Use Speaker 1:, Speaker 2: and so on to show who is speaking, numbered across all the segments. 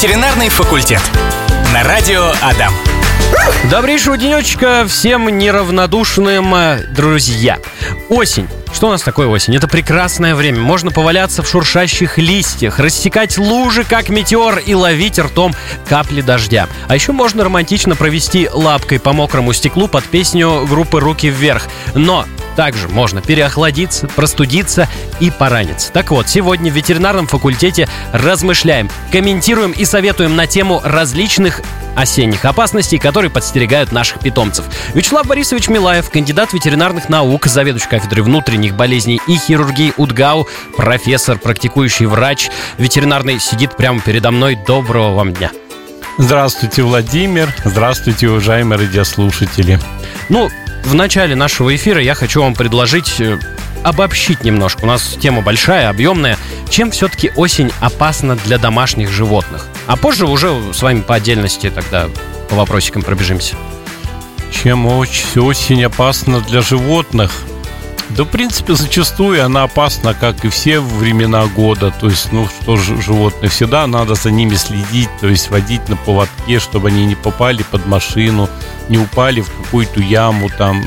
Speaker 1: Ветеринарный факультет. На радио Адам.
Speaker 2: Добрейшего денечка всем неравнодушным э, друзья. Осень. Что у нас такое осень? Это прекрасное время. Можно поваляться в шуршащих листьях, рассекать лужи, как метеор, и ловить ртом капли дождя. А еще можно романтично провести лапкой по мокрому стеклу под песню группы «Руки вверх». Но также можно переохладиться, простудиться и пораниться. Так вот, сегодня в ветеринарном факультете размышляем, комментируем и советуем на тему различных осенних опасностей, которые подстерегают наших питомцев. Вячеслав Борисович Милаев, кандидат ветеринарных наук, заведующий кафедрой внутренних болезней и хирургии УДГАУ, профессор, практикующий врач ветеринарный, сидит прямо передо мной. Доброго вам дня.
Speaker 3: Здравствуйте, Владимир. Здравствуйте, уважаемые радиослушатели.
Speaker 2: Ну, в начале нашего эфира я хочу вам предложить э, обобщить немножко. У нас тема большая, объемная. Чем все-таки осень опасна для домашних животных? А позже уже с вами по отдельности тогда по вопросикам пробежимся.
Speaker 3: Чем осень опасна для животных? Да, в принципе, зачастую она опасна, как и все времена года. То есть, ну, что же, животные, всегда надо за ними следить, то есть водить на поводке, чтобы они не попали под машину, не упали в какую-то яму, там,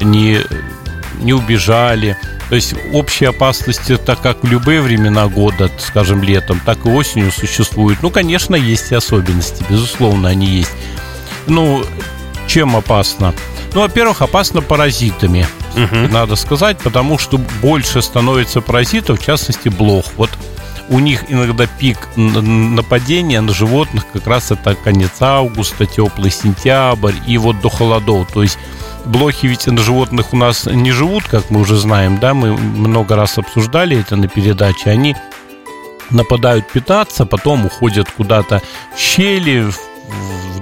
Speaker 3: не, не убежали. То есть общие опасности, так как в любые времена года, скажем, летом, так и осенью существуют. Ну, конечно, есть и особенности, безусловно, они есть. Ну, чем опасно? Ну, во-первых, опасно паразитами, угу. надо сказать, потому что больше становится паразитов, в частности, блох. Вот у них иногда пик нападения на животных как раз это конец августа, теплый сентябрь и вот до холодов. То есть блохи ведь на животных у нас не живут, как мы уже знаем, да, мы много раз обсуждали это на передаче. Они нападают питаться, потом уходят куда-то в щели, в,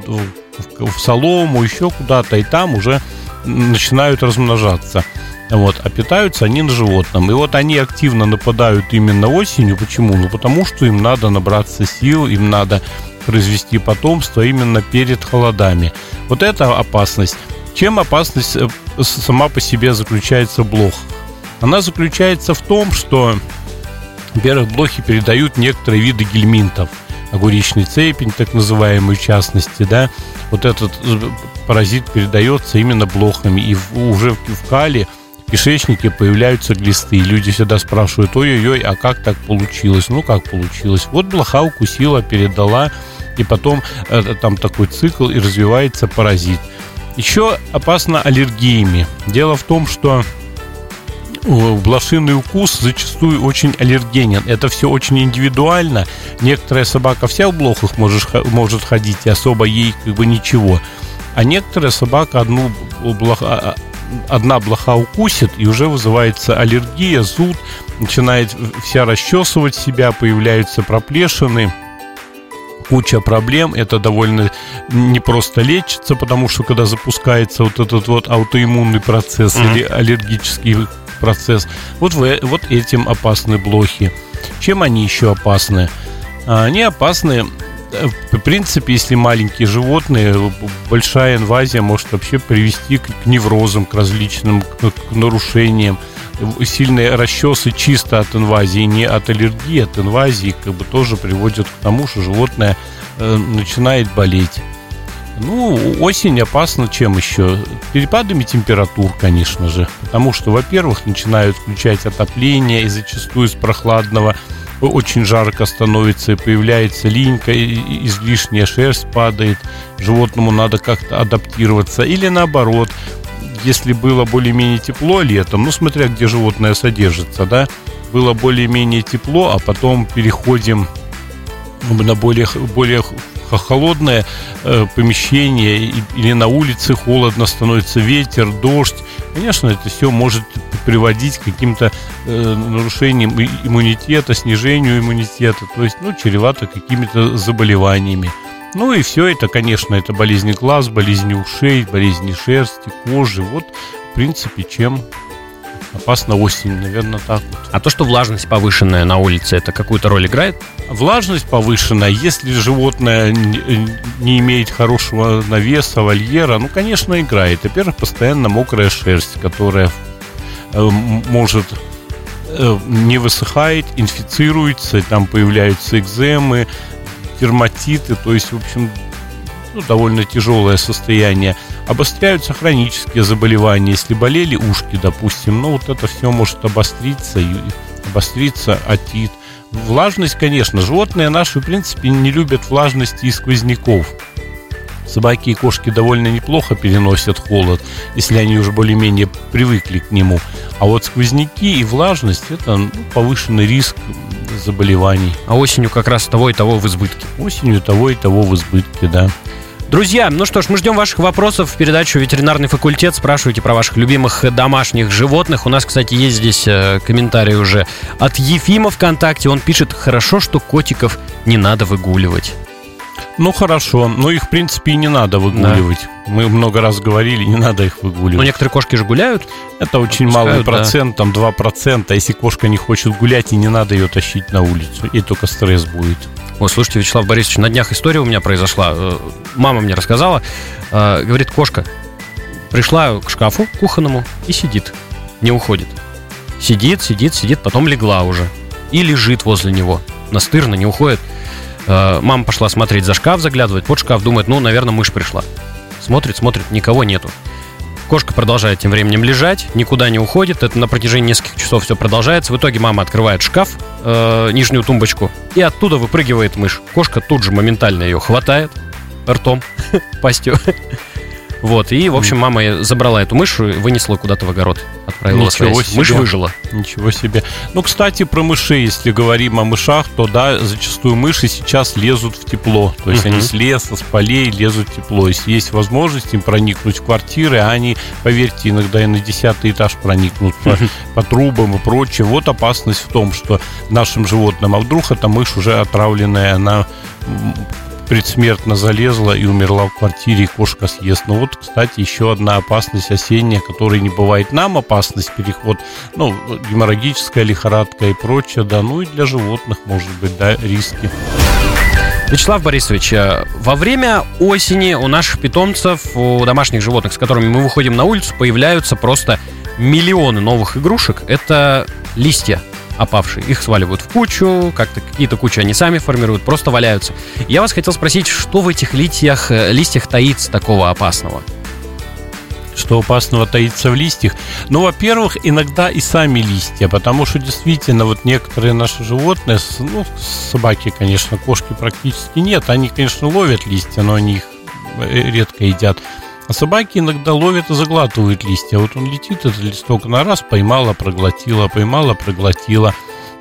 Speaker 3: в, в солому, еще куда-то, и там уже начинают размножаться. Вот, а питаются они на животном. И вот они активно нападают именно осенью. Почему? Ну, потому что им надо набраться сил, им надо произвести потомство именно перед холодами. Вот это опасность. Чем опасность э, сама по себе заключается в блохах? Она заключается в том, что, во-первых, блохи передают некоторые виды гельминтов. Огуречный цепень, так называемый, в частности, да. Вот этот э, паразит передается именно блохами. И уже в кале кишечнике появляются глисты. И люди всегда спрашивают, ой-ой-ой, а как так получилось? Ну, как получилось? Вот блоха укусила, передала, и потом э, там такой цикл, и развивается паразит. Еще опасно аллергиями. Дело в том, что э, блошиный укус зачастую очень аллергенен. Это все очень индивидуально. Некоторая собака вся в блохах может, может ходить, и особо ей как бы ничего. А некоторая собака одну блоха, а, а, одна блоха укусит, и уже вызывается аллергия, зуд, начинает вся расчесывать себя, появляются проплешины куча проблем, это довольно непросто лечится, потому что когда запускается вот этот вот аутоиммунный процесс mm-hmm. или аллергический процесс, вот, вы, вот этим опасны блохи. Чем они еще опасны? А, они опасны э, в принципе, если маленькие животные, большая инвазия может вообще привести к неврозам, к различным к нарушениям сильные расчесы чисто от инвазии, не от аллергии, от инвазии, как бы тоже приводят к тому, что животное э, начинает болеть. Ну, осень опасна чем еще? Перепадами температур, конечно же. Потому что, во-первых, начинают включать отопление, и зачастую из прохладного очень жарко становится, и появляется линька, и излишняя шерсть падает, животному надо как-то адаптироваться. Или наоборот, если было более-менее тепло летом, ну, смотря где животное содержится, да, было более-менее тепло, а потом переходим на более, более холодное э, помещение или на улице холодно становится ветер, дождь, конечно, это все может приводить к каким-то э, нарушениям иммунитета, снижению иммунитета, то есть, ну, чревато какими-то заболеваниями. Ну и все это, конечно, это болезни глаз, болезни ушей, болезни шерсти, кожи. Вот, в принципе, чем опасна осень, наверное, так вот.
Speaker 2: А то, что влажность повышенная на улице, это какую-то роль играет?
Speaker 3: Влажность повышенная, если животное не имеет хорошего навеса, вольера, ну, конечно, играет. Во-первых, постоянно мокрая шерсть, которая э, может э, не высыхает, инфицируется, там появляются экземы, дерматиты, то есть, в общем, ну, довольно тяжелое состояние. Обостряются хронические заболевания, если болели ушки, допустим, ну вот это все может обостриться, и обостриться отит. Влажность, конечно, животные наши, в принципе, не любят влажности и сквозняков. Собаки и кошки довольно неплохо переносят холод, если они уже более-менее привыкли к нему. А вот сквозняки и влажность – это ну, повышенный риск заболеваний.
Speaker 2: А осенью как раз того и того в избытке.
Speaker 3: Осенью того и того в избытке, да.
Speaker 2: Друзья, ну что ж, мы ждем ваших вопросов в передачу «Ветеринарный факультет». Спрашивайте про ваших любимых домашних животных. У нас, кстати, есть здесь э, комментарий уже от Ефима ВКонтакте. Он пишет, хорошо, что котиков не надо выгуливать.
Speaker 3: Ну хорошо, но их в принципе и не надо выгуливать. Да. Мы много раз говорили, не надо их выгуливать. Но
Speaker 2: некоторые кошки же гуляют.
Speaker 3: Это очень малый процент, да. там 2%. А если кошка не хочет гулять, и не надо ее тащить на улицу, ей только стресс будет.
Speaker 2: Ой, слушайте, Вячеслав Борисович, на днях история у меня произошла. Э, мама мне рассказала. Э, говорит, кошка пришла к шкафу кухонному и сидит, не уходит. Сидит, сидит, сидит, потом легла уже. И лежит возле него. Настырно, не уходит. Э, мама пошла смотреть за шкаф, заглядывать. Под шкаф думает, ну, наверное, мышь пришла. Смотрит, смотрит, никого нету. Кошка продолжает тем временем лежать, никуда не уходит. Это на протяжении нескольких часов все продолжается. В итоге мама открывает шкаф, э, нижнюю тумбочку, и оттуда выпрыгивает мышь. Кошка тут же моментально ее хватает ртом, пастью вот, и, в общем, мама забрала эту мышь вынесла куда-то в огород. Отправила
Speaker 3: Ничего
Speaker 2: себе. Мышь выжила.
Speaker 3: Ничего себе. Ну, кстати, про мышей, если говорим о мышах, то, да, зачастую мыши сейчас лезут в тепло. То есть uh-huh. они с леса, с полей лезут в тепло. Если есть возможность им проникнуть в квартиры, а они, поверьте, иногда и на десятый этаж проникнут по, по трубам и прочее. Вот опасность в том, что нашим животным, а вдруг эта мышь уже отравленная, она предсмертно залезла и умерла в квартире, и кошка съест. Но вот, кстати, еще одна опасность осенняя, которой не бывает нам, опасность переход, ну, геморрагическая лихорадка и прочее, да, ну и для животных, может быть, да, риски.
Speaker 2: Вячеслав Борисович, э, во время осени у наших питомцев, у домашних животных, с которыми мы выходим на улицу, появляются просто миллионы новых игрушек. Это листья опавшие. Их сваливают в кучу, как-то какие-то кучи они сами формируют, просто валяются. Я вас хотел спросить, что в этих листьях, э, листьях таится такого опасного?
Speaker 3: что опасного таится в листьях. Ну, во-первых, иногда и сами листья, потому что действительно вот некоторые наши животные, ну, собаки, конечно, кошки практически нет, они, конечно, ловят листья, но они их э, редко едят. А собаки иногда ловят и заглатывают листья. Вот он летит, этот листок на раз поймала, проглотила, поймала, проглотила.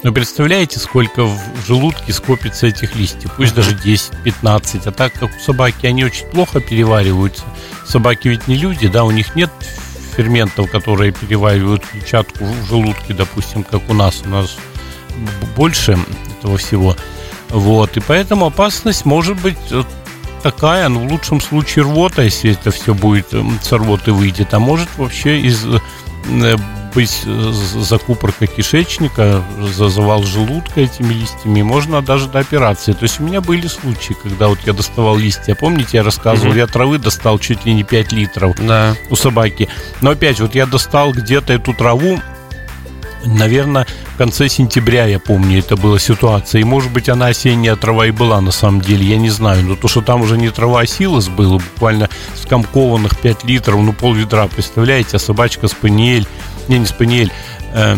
Speaker 3: Но представляете, сколько в желудке скопится этих листьев? Пусть даже 10-15. А так как у собаки они очень плохо перевариваются. Собаки ведь не люди, да, у них нет ферментов, которые переваривают клетчатку в желудке, допустим, как у нас. У нас больше этого всего. Вот, и поэтому опасность может быть такая, ну, в лучшем случае рвота, если это все будет с рвоты выйдет, а может вообще из э, быть э, закупорка кишечника, за завал желудка этими листьями, можно даже до операции. То есть у меня были случаи, когда вот я доставал листья. Помните, я рассказывал, угу. я травы достал чуть ли не 5 литров да. у собаки. Но опять, вот я достал где-то эту траву, наверное, в конце сентября, я помню, это была ситуация. И, может быть, она осенняя трава и была на самом деле, я не знаю. Но то, что там уже не трава, а силос было, буквально скомкованных 5 литров, ну, пол ведра, представляете, а собачка спаниель, не, не спаниель, э,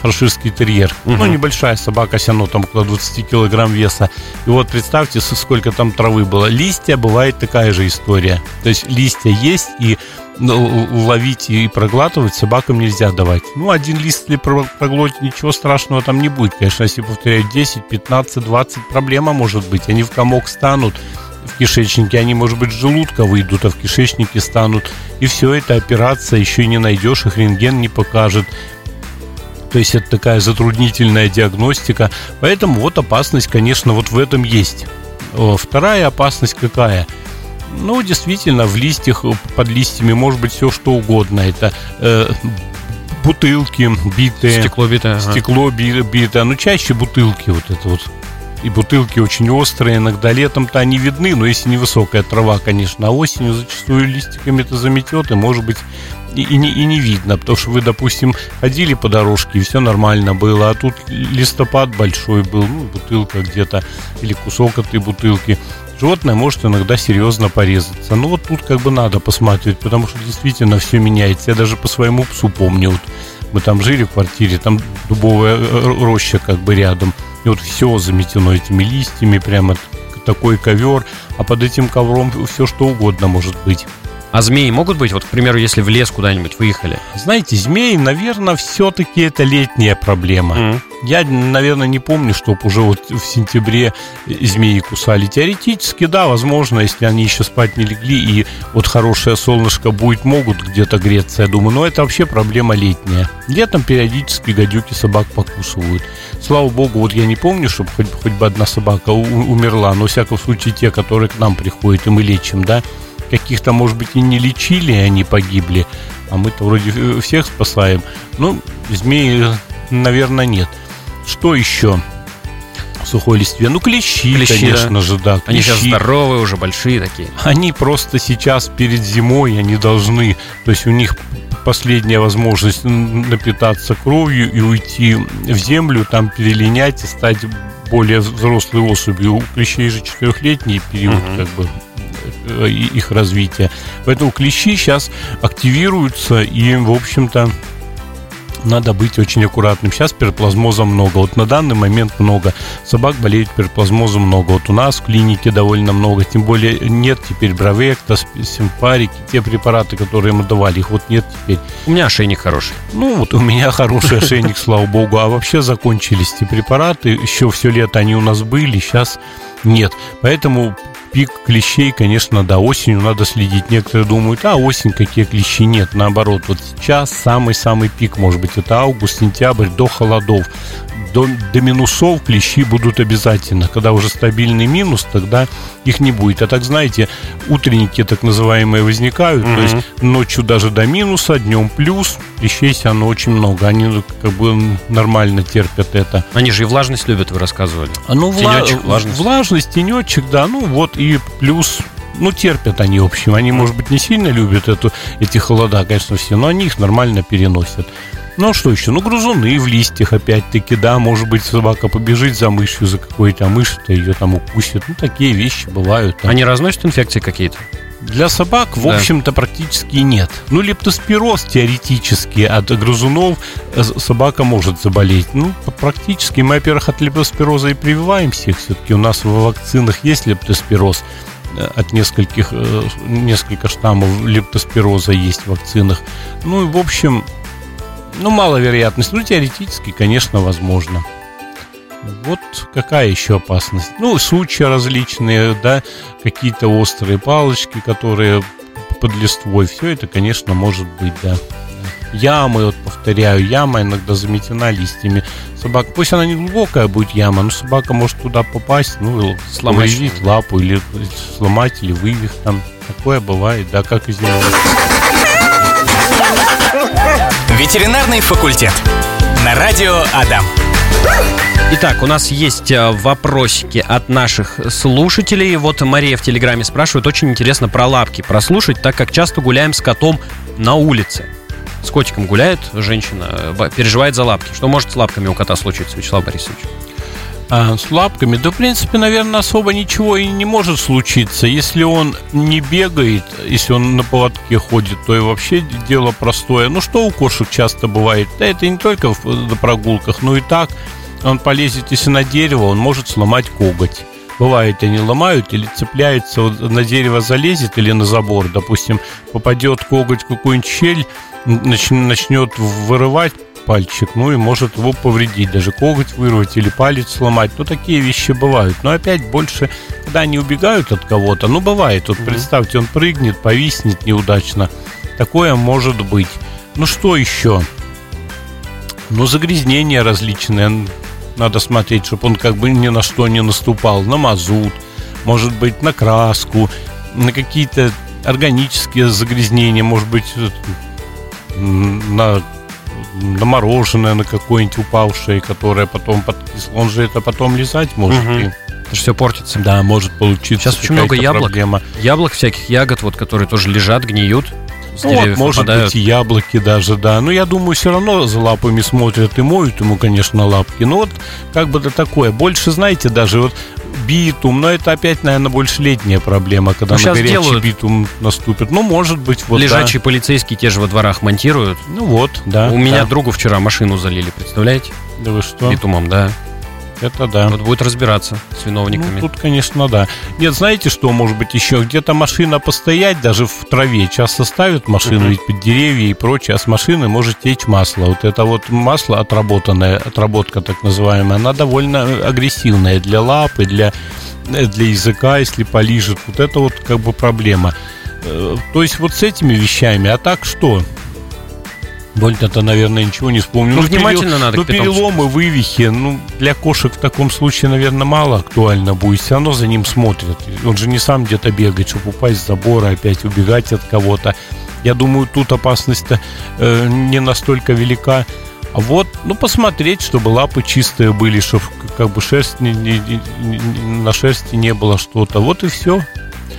Speaker 3: фарширский терьер. Угу. Ну, небольшая собака, все там около 20 килограмм веса. И вот представьте, сколько там травы было. Листья бывает такая же история. То есть листья есть, и ну, ловить и проглатывать собакам нельзя давать. Ну, один лист ли проглотить, ничего страшного там не будет. Конечно, если повторяю 10, 15, 20, проблема может быть. Они в комок станут в кишечнике, они, может быть, с желудка выйдут, а в кишечнике станут. И все, это операция еще не найдешь, их рентген не покажет. То есть это такая затруднительная диагностика. Поэтому вот опасность, конечно, вот в этом есть. Вторая опасность какая – ну, действительно, в листьях, под листьями может быть все что угодно. Это э, бутылки битые.
Speaker 2: Стекло битое.
Speaker 3: Стекло ага. битое. Ну, чаще бутылки вот это вот. И бутылки очень острые, иногда летом-то они видны, но если невысокая трава, конечно, а осенью зачастую листиками это заметет, и может быть и, и, не, и не видно, потому что вы, допустим, ходили по дорожке, и все нормально было, а тут листопад большой был, ну, бутылка где-то, или кусок этой бутылки, животное может иногда серьезно порезаться. Ну вот тут как бы надо посмотреть, потому что действительно все меняется. Я даже по своему псу помню, вот мы там жили в квартире, там дубовая э, роща как бы рядом. И вот все заметено этими листьями, прямо такой ковер, а под этим ковром все что угодно может быть.
Speaker 2: А змеи могут быть? Вот, к примеру, если в лес куда-нибудь выехали.
Speaker 3: Знаете, змеи, наверное, все-таки это летняя проблема. Mm. Я, наверное, не помню, чтобы уже вот в сентябре змеи кусали. Теоретически, да, возможно, если они еще спать не легли и вот хорошее солнышко будет, могут где-то греться, я думаю. Но это вообще проблема летняя. Летом периодически гадюки собак покусывают. Слава богу, вот я не помню, чтобы хоть, хоть бы одна собака умерла, но, во всяком случае, те, которые к нам приходят, и мы лечим, да, каких-то, может быть, и не лечили, и они погибли, а мы-то вроде всех спасаем. Ну, змеи, наверное, нет. Что еще? в сухой листве. Ну, клещи, клещи конечно да. же, да. Клещи.
Speaker 2: Они сейчас здоровые, уже большие такие.
Speaker 3: Они просто сейчас перед зимой, они должны, то есть у них последняя возможность напитаться кровью и уйти в землю, там перелинять и стать более взрослой особью. У клещей же четырехлетний период, угу. как бы их развития. Поэтому клещи сейчас активируются и, в общем-то, надо быть очень аккуратным. Сейчас пероплазмоза много. Вот на данный момент много. Собак болеет пероплазмозом много. Вот у нас в клинике довольно много. Тем более нет теперь бравекта, симпарики, те препараты, которые мы давали, их вот нет теперь.
Speaker 2: У меня ошейник хороший.
Speaker 3: Ну, вот у меня хороший ошейник, слава богу. А вообще закончились эти препараты. Еще все лето они у нас были, сейчас нет. Поэтому пик клещей, конечно, да, осенью надо следить. Некоторые думают, а осень, какие клещи? Нет, наоборот, вот сейчас самый-самый пик, может быть, это август, сентябрь, до холодов до, до минусов клещи будут обязательно. Когда уже стабильный минус, тогда их не будет. А так, знаете, утренники так называемые возникают, mm-hmm. то есть ночью даже до минуса, днем плюс, клещей оно очень много. Они ну, как бы нормально терпят это.
Speaker 2: Они же и влажность любят, вы рассказывали.
Speaker 3: А, ну, тенечек, влажность. Влажность, тенечек, да, ну вот и плюс ну, терпят они, в общем. Они, может быть, не сильно любят эту, эти холода, конечно, все, но они их нормально переносят. Ну, а что еще? Ну, грызуны в листьях, опять-таки, да, может быть, собака побежит за мышью, за какой-то, а мышь-то ее там укусит. Ну, такие вещи бывают.
Speaker 2: Да. Они разносят инфекции какие-то?
Speaker 3: Для собак, в да. общем-то, практически нет. Ну, лептоспироз теоретически от грызунов э, собака может заболеть. Ну, практически. Мы, во-первых, от лептоспироза и прививаем всех. Все-таки у нас в вакцинах есть лептоспироз э, от нескольких, э, несколько штаммов лептоспироза есть в вакцинах. Ну и, в общем, ну, маловероятность. Ну, теоретически, конечно, возможно. Вот какая еще опасность? Ну, сучья различные, да, какие-то острые палочки, которые под листвой. Все это, конечно, может быть, да. Ямы, вот повторяю, яма иногда заметена листьями. Собака, пусть она не глубокая будет яма, но собака может туда попасть, ну, сломать лапу или сломать, или вывих там. Такое бывает, да, как и зимой.
Speaker 1: Ветеринарный факультет. На радио Адам.
Speaker 2: Итак, у нас есть э, вопросики от наших слушателей. Вот Мария в Телеграме спрашивает, очень интересно про лапки прослушать, так как часто гуляем с котом на улице. С котиком гуляет женщина, э, переживает за лапки. Что может с лапками у кота случиться, Вячеслав Борисович?
Speaker 3: А, с лапками, да, в принципе, наверное, особо ничего и не может случиться. Если он не бегает, если он на поводке ходит, то и вообще дело простое. Ну, что у кошек часто бывает? Да это не только в, на прогулках, но и так. Он полезет, если на дерево, он может сломать коготь. Бывает, они ломают или цепляются, вот на дерево залезет или на забор, допустим, попадет коготь в какую-нибудь щель, начнет вырывать пальчик, ну и может его повредить, даже коготь вырвать или палец сломать. Ну, такие вещи бывают. Но опять больше, когда они убегают от кого-то, ну, бывает. Вот представьте, он прыгнет, повиснет неудачно. Такое может быть. Ну, что еще? Ну, загрязнения различные. Надо смотреть, чтобы он как бы ни на что не наступал. На мазут, может быть, на краску, на какие-то органические загрязнения, может быть, на на мороженое, на какое-нибудь упавшее, которое потом подкисло. Он же это потом лизать может. Угу. И...
Speaker 2: Это все портится.
Speaker 3: Да, может получиться.
Speaker 2: Сейчас очень много яблок. Проблема. Яблок всяких, ягод, вот, которые тоже лежат, гниют. С
Speaker 3: Ну, вот, может
Speaker 2: выпадают.
Speaker 3: быть, яблоки даже, да. Но я думаю, все равно за лапами смотрят и моют ему, конечно, лапки. Ну, вот как бы это такое. Больше, знаете, даже вот битум, но это опять, наверное, больше летняя проблема, когда
Speaker 2: Ну,
Speaker 3: на горячий
Speaker 2: делают.
Speaker 3: битум наступит. Ну, может быть, вот
Speaker 2: Лежачие полицейские те же во дворах монтируют.
Speaker 3: да. Ну вот, да.
Speaker 2: У меня
Speaker 3: да.
Speaker 2: другу вчера машину залили, представляете?
Speaker 3: Да вы что?
Speaker 2: Битумом, да.
Speaker 3: Это да.
Speaker 2: Вот будет разбираться с виновниками.
Speaker 3: Ну, тут, конечно, да. Нет, знаете, что может быть еще? Где-то машина постоять, даже в траве. Часто ставят машину
Speaker 2: Мгм.
Speaker 3: ведь под деревья и прочее, а с машины может течь масло. Вот это вот масло отработанное, отработка так называемая, она довольно агрессивная для лапы, для, э, для языка, если полижет. Вот это вот как бы проблема. Э, То есть вот с этими вещами, а так что? Больно-то, наверное, ничего не вспомню.
Speaker 2: Ну, внимательно надо
Speaker 3: Ну, переломы, вывихи, ну, для кошек в таком случае, наверное, мало актуально будет. Все равно за ним смотрят. Он же не сам где-то бегает, чтобы упасть с забора, опять убегать от кого-то. Я думаю, тут опасность-то э, не настолько велика. А вот, ну, посмотреть, чтобы лапы чистые были, чтобы как бы шерсть не- не- не- на шерсти не было что-то. Вот и все.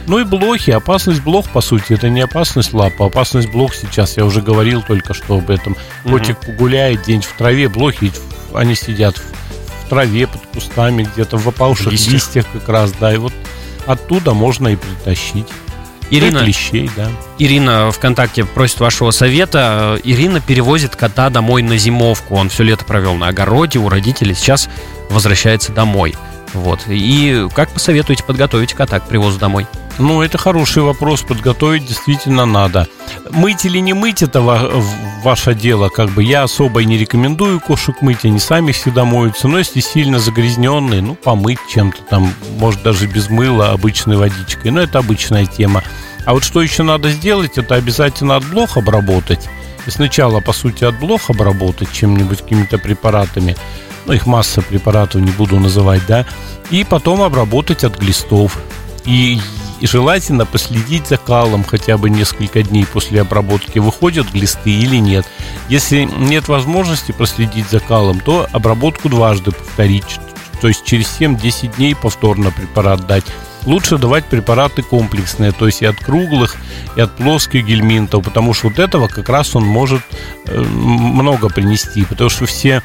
Speaker 3: Ну и блохи. Опасность блох, по сути, это не опасность лап, а опасность блох сейчас. Я уже говорил только что об этом. Котик погуляет день в траве, блохи, они сидят в, в траве, под кустами, где-то в опавших
Speaker 2: Листьях.
Speaker 3: листьях. как раз, да. И вот оттуда можно и притащить.
Speaker 2: Ирина,
Speaker 3: И клещей, да.
Speaker 2: Ирина ВКонтакте просит вашего совета. Ирина перевозит кота домой на зимовку. Он все лето провел на огороде у родителей, сейчас возвращается домой. Вот. И как посоветуете подготовить кота к привозу домой?
Speaker 3: Ну, это хороший вопрос. Подготовить действительно надо. Мыть или не мыть, это ва- ваше дело. Как бы я особо и не рекомендую кошек мыть, они сами всегда моются. Но если сильно загрязненные, ну, помыть чем-то там, может, даже без мыла, обычной водичкой. Но это обычная тема. А вот что еще надо сделать, это обязательно от блох обработать. И сначала, по сути, от блох обработать чем-нибудь, какими-то препаратами. Ну, их масса препаратов, не буду называть, да. И потом обработать от глистов. И, и желательно последить за калом хотя бы несколько дней после обработки, выходят глисты или нет. Если нет возможности проследить за калом, то обработку дважды повторить, то есть через 7-10 дней повторно препарат дать. Лучше давать препараты комплексные, то есть и от круглых, и от плоских гельминтов, потому что вот этого как раз он может э, много принести, потому что все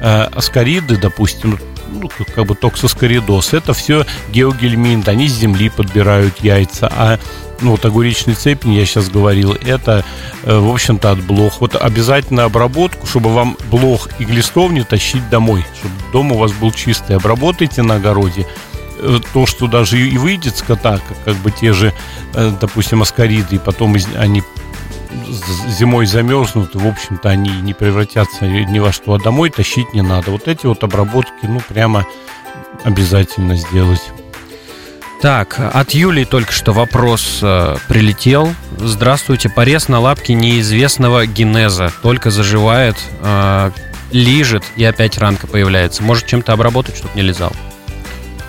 Speaker 3: э, аскариды, допустим, ну, как- бы токсоскоридоз, это все геогельминт, они с земли подбирают яйца, а ну, вот огуречный цепень, я сейчас говорил, это, э, в общем-то, от блох. Вот обязательно обработку, чтобы вам блох и глистов не тащить домой, чтобы дом у вас был чистый. Обработайте на огороде. Э, То, что даже и выйдет с кота, как, как бы те же, э, допустим, аскариды, и потом из- они зимой замерзнут, в общем-то, они не превратятся ни во что, а домой тащить не надо. Вот эти вот обработки, ну, прямо обязательно сделать.
Speaker 2: Так, от Юлии только что вопрос э, прилетел. Здравствуйте, порез на лапке неизвестного генеза. Только заживает, э, лижет и опять ранка появляется. Может чем-то обработать, чтобы не лизал?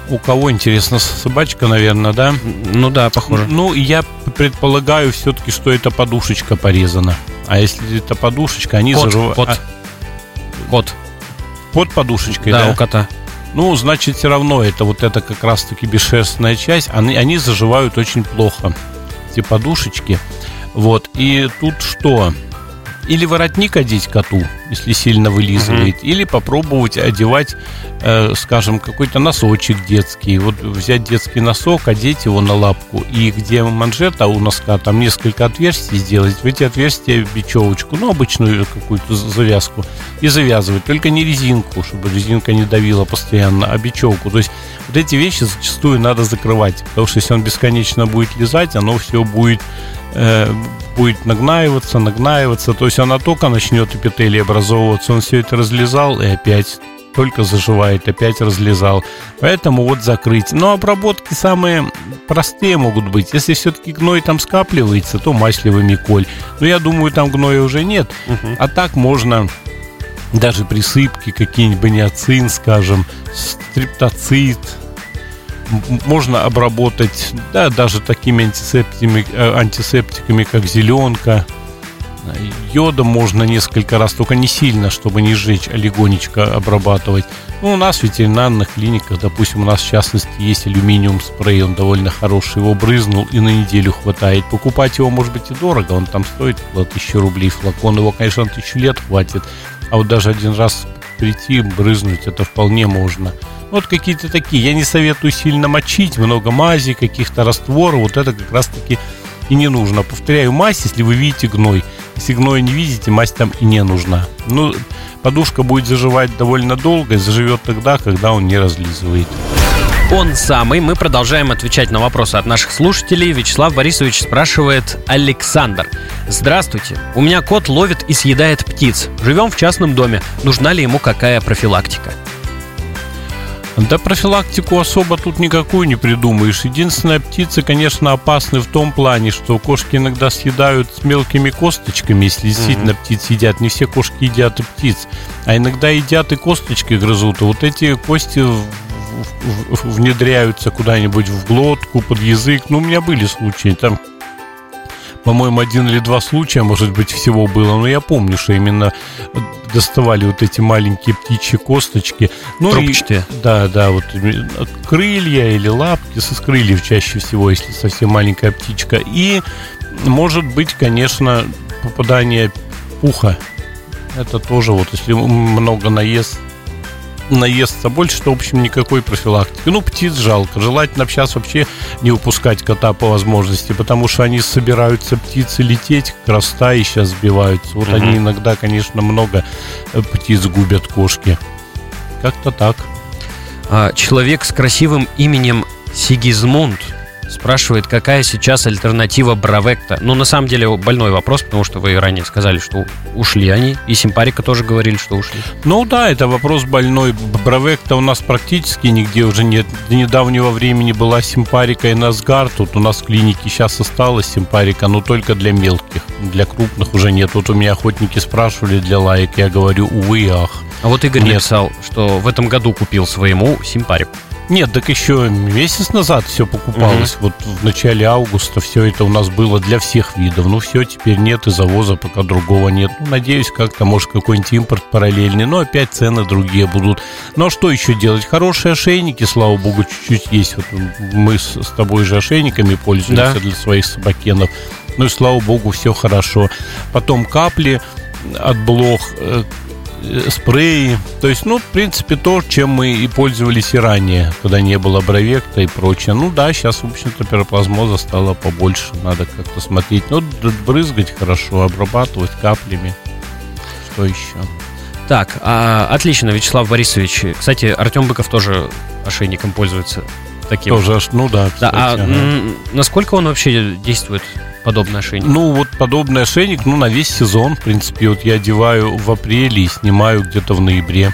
Speaker 3: У кого, интересно, собачка, наверное, да?
Speaker 2: Ну да, похоже.
Speaker 3: Ну, я предполагаю все-таки, что это подушечка порезана. А если это подушечка, они
Speaker 2: Кот,
Speaker 3: заживают...
Speaker 2: кот.
Speaker 3: А,
Speaker 2: Кот.
Speaker 3: под подушечкой,
Speaker 2: Да,
Speaker 3: да?
Speaker 2: у кота.
Speaker 3: Ну, значит, все равно это вот это как раз-таки бесшерстная часть. Они, они заживают очень плохо, эти подушечки. Вот, и тут что? Или воротник одеть коту, если сильно вылизывает, или попробовать одевать, э, скажем, какой-то носочек детский. Вот взять детский носок, одеть его на лапку, и где манжета у носка, там несколько отверстий сделать, в эти отверстия бечевочку, ну, обычную какую-то завязку, и завязывать. Только не резинку, чтобы резинка не давила постоянно, а бечевку. То есть вот эти вещи зачастую надо закрывать, потому что если он бесконечно будет лизать, оно все будет э, будет нагнаиваться, нагнаиваться. То есть она только начнет эпителий образовываться, он все это разлезал и опять только заживает, опять разлезал. Поэтому вот закрыть. Но обработки самые простые могут быть. Если все-таки гной там скапливается, то маслевый коль. Но я думаю, там гноя уже нет. А так можно даже присыпки, какие-нибудь баниацин, скажем, стриптоцит, можно обработать, да, даже такими антисептиками, э, антисептиками как зеленка, Йодом можно несколько раз, только не сильно, чтобы не сжечь, а легонечко обрабатывать. Ну, у нас в ветеринарных клиниках, допустим, у нас в частности есть алюминиум спрей, он довольно хороший, его брызнул и на неделю хватает. Покупать его может быть и дорого, он там стоит около тысячи рублей флакон, его, конечно, на тысячу лет хватит, а вот даже один раз прийти, брызнуть, это вполне можно. Вот какие-то такие. Я не советую сильно мочить, много мази, каких-то растворов. Вот это как раз-таки и не нужно. Повторяю, мазь, если вы видите гной. Если не видите, мазь там и не нужна. Ну, подушка будет заживать довольно долго и заживет тогда, когда он не разлизывает.
Speaker 2: Он самый. Мы продолжаем отвечать на вопросы от наших слушателей. Вячеслав Борисович спрашивает Александр. Здравствуйте. У меня кот ловит и съедает птиц. Живем в частном доме. Нужна ли ему какая профилактика?
Speaker 3: Да профилактику особо тут никакую не придумаешь. Единственная птицы, конечно, опасны в том плане, что кошки иногда съедают с мелкими косточками, если действительно mm-hmm. птиц едят. Не все кошки едят и птиц. А иногда едят и косточки грызут. И вот эти кости внедряются куда-нибудь в глотку, под язык. Ну, у меня были случаи. Там по-моему, один или два случая, может быть, всего было, но я помню, что именно доставали вот эти маленькие птичьи косточки.
Speaker 2: Ну, Трубчатые.
Speaker 3: И, да, да, вот крылья или лапки со крыльев чаще всего, если совсем маленькая птичка. И может быть, конечно, попадание пуха. Это тоже вот, если много наест наестся больше, то, в общем, никакой профилактики. Ну, птиц жалко. Желательно сейчас вообще не упускать кота по возможности, потому что они собираются птицы лететь, как раз стаи сейчас сбиваются. Вот угу. они иногда, конечно, много э, птиц губят кошки. Как-то так.
Speaker 2: А, человек с красивым именем Сигизмунд спрашивает, какая сейчас альтернатива Бравекта. Ну, на самом деле, больной вопрос, потому что вы ранее сказали, что ушли они, и Симпарика тоже говорили, что ушли.
Speaker 3: Ну да, это вопрос больной. Бравекта у нас практически нигде уже нет. До недавнего времени была Симпарика и Насгар. Тут у нас в клинике сейчас осталась Симпарика, но только для мелких. Для крупных уже нет. Вот у меня охотники спрашивали для лайк, я говорю, увы и ах.
Speaker 2: А вот Игорь нет. написал, что в этом году купил своему Симпарику.
Speaker 3: Нет, так еще месяц назад все покупалось. Угу. Вот в начале августа все это у нас было для всех видов. Ну все, теперь нет и завоза пока другого нет. Ну, надеюсь, как-то может какой-нибудь импорт параллельный. Но опять цены другие будут. Ну а что еще делать? Хорошие ошейники, слава богу, чуть-чуть есть. Вот мы с, с тобой же ошейниками пользуемся да. для своих собакенов. Ну и слава богу, все хорошо. Потом капли от блох, э, спреи. То есть, ну, в принципе, то, чем мы и пользовались и ранее, когда не было бровекта и прочее. Ну да, сейчас, в общем-то, пироплазмоза стало побольше. Надо как-то смотреть. Ну, брызгать хорошо, обрабатывать каплями. Что еще?
Speaker 2: Так, а, отлично, Вячеслав Борисович. Кстати, Артем Быков тоже ошейником пользуется. Таким.
Speaker 3: Тоже, ну да.
Speaker 2: Кстати, да а ага. насколько он вообще действует? Подобный ошейник?
Speaker 3: Ну, вот подобный ошейник, ну, на весь сезон, в принципе. Вот я одеваю в апреле и снимаю где-то в ноябре.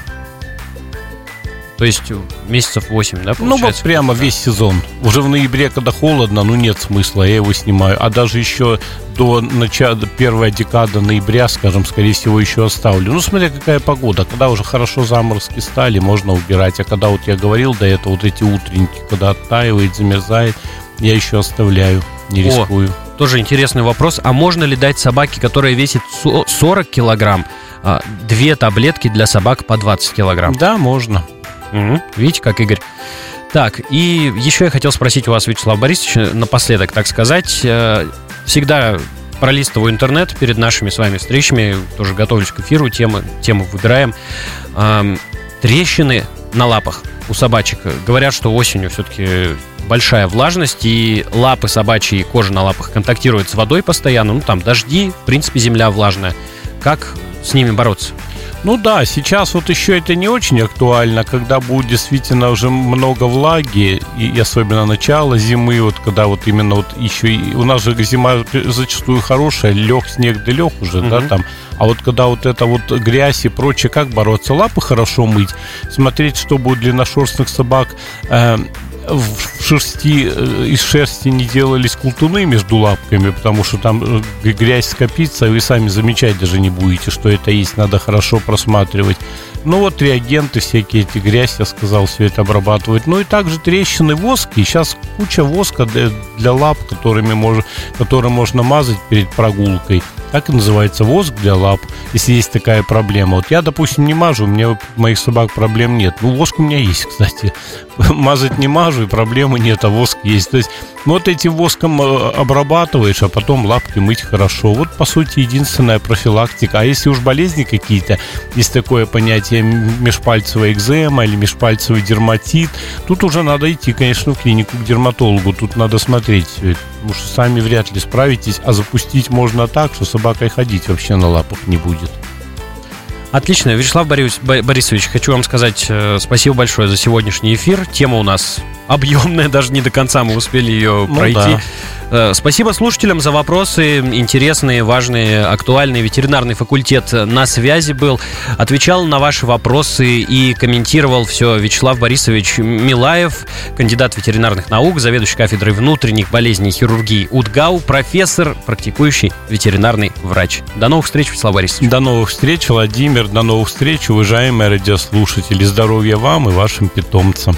Speaker 2: То есть месяцев 8, да,
Speaker 3: Ну, вот прямо весь сезон. Уже в ноябре, когда холодно, ну, нет смысла, я его снимаю. А даже еще до начала, первой декады ноября, скажем, скорее всего, еще оставлю. Ну, смотря какая погода. Когда уже хорошо заморозки стали, можно убирать. А когда вот я говорил до этого, вот эти утренники, когда оттаивает, замерзает, я еще оставляю, не рискую.
Speaker 2: Тоже интересный вопрос. А можно ли дать собаке, которая весит 40 килограмм, а, две таблетки для собак по 20 килограмм?
Speaker 3: Да, можно.
Speaker 2: Угу. Видите, как Игорь? Так, и еще я хотел спросить у вас, Вячеслав Борисович, напоследок, так сказать, э, всегда пролистываю интернет перед нашими с вами встречами, тоже готовлюсь к эфиру, темы, тему выбираем. Трещины на лапах у собачек. Говорят, что осенью все-таки большая влажность, и лапы собачьи, кожа на лапах контактирует с водой постоянно. Ну, там дожди, в принципе, земля влажная. Как с ними бороться?
Speaker 3: Ну да, сейчас вот еще это не очень актуально, когда будет действительно уже много влаги, и особенно начало зимы, вот когда вот именно вот еще и, у нас же зима зачастую хорошая, лег снег да лег уже, угу. да, там, а вот когда вот это вот грязь и прочее, как бороться? Лапы хорошо мыть, смотреть, что будет длинношерстных собак, э, в шерсти, э, из шерсти не делались култуны между лапками, потому что там э, грязь скопится, и вы сами замечать даже не будете, что это есть, надо хорошо просматривать. Ну вот реагенты всякие, эти грязь, я сказал, все это обрабатывать. Ну и также трещины воски. Сейчас куча воска для, для лап, которыми можно, которые можно мазать перед прогулкой. Так и называется воск для лап, если есть такая проблема. Вот я, допустим, не мажу, у меня у моих собак проблем нет. Ну, воск у меня есть, кстати. Мазать не мажу, и проблемы нет, а воск есть. То есть вот этим воском э, обрабатываешь, а потом лапки мыть хорошо. Вот, по сути, единственная профилактика. А если уж болезни какие-то, есть такое понятие межпальцевая экзема или межпальцевый дерматит, тут уже надо идти, конечно, в клинику к дерматологу. Тут надо смотреть. Потому что сами вряд ли справитесь, а запустить можно так, что собакой ходить вообще на лапах не будет.
Speaker 2: Отлично. Вячеслав Борис, Борисович, хочу вам сказать э, спасибо большое за сегодняшний эфир. Тема у нас объемная, даже не до конца мы успели ее ну, пройти. Да. Э, спасибо слушателям за вопросы. Интересные, важные, актуальные. Ветеринарный факультет на связи был. Отвечал на ваши вопросы и комментировал все Вячеслав Борисович Милаев, кандидат ветеринарных наук, заведующий кафедрой внутренних болезней и хирургии УДГАУ, профессор, практикующий ветеринарный врач. До новых встреч, Вячеслав Борисович.
Speaker 3: До новых встреч, Владимир. До новых встреч, уважаемые радиослушатели. Здоровья вам и вашим питомцам.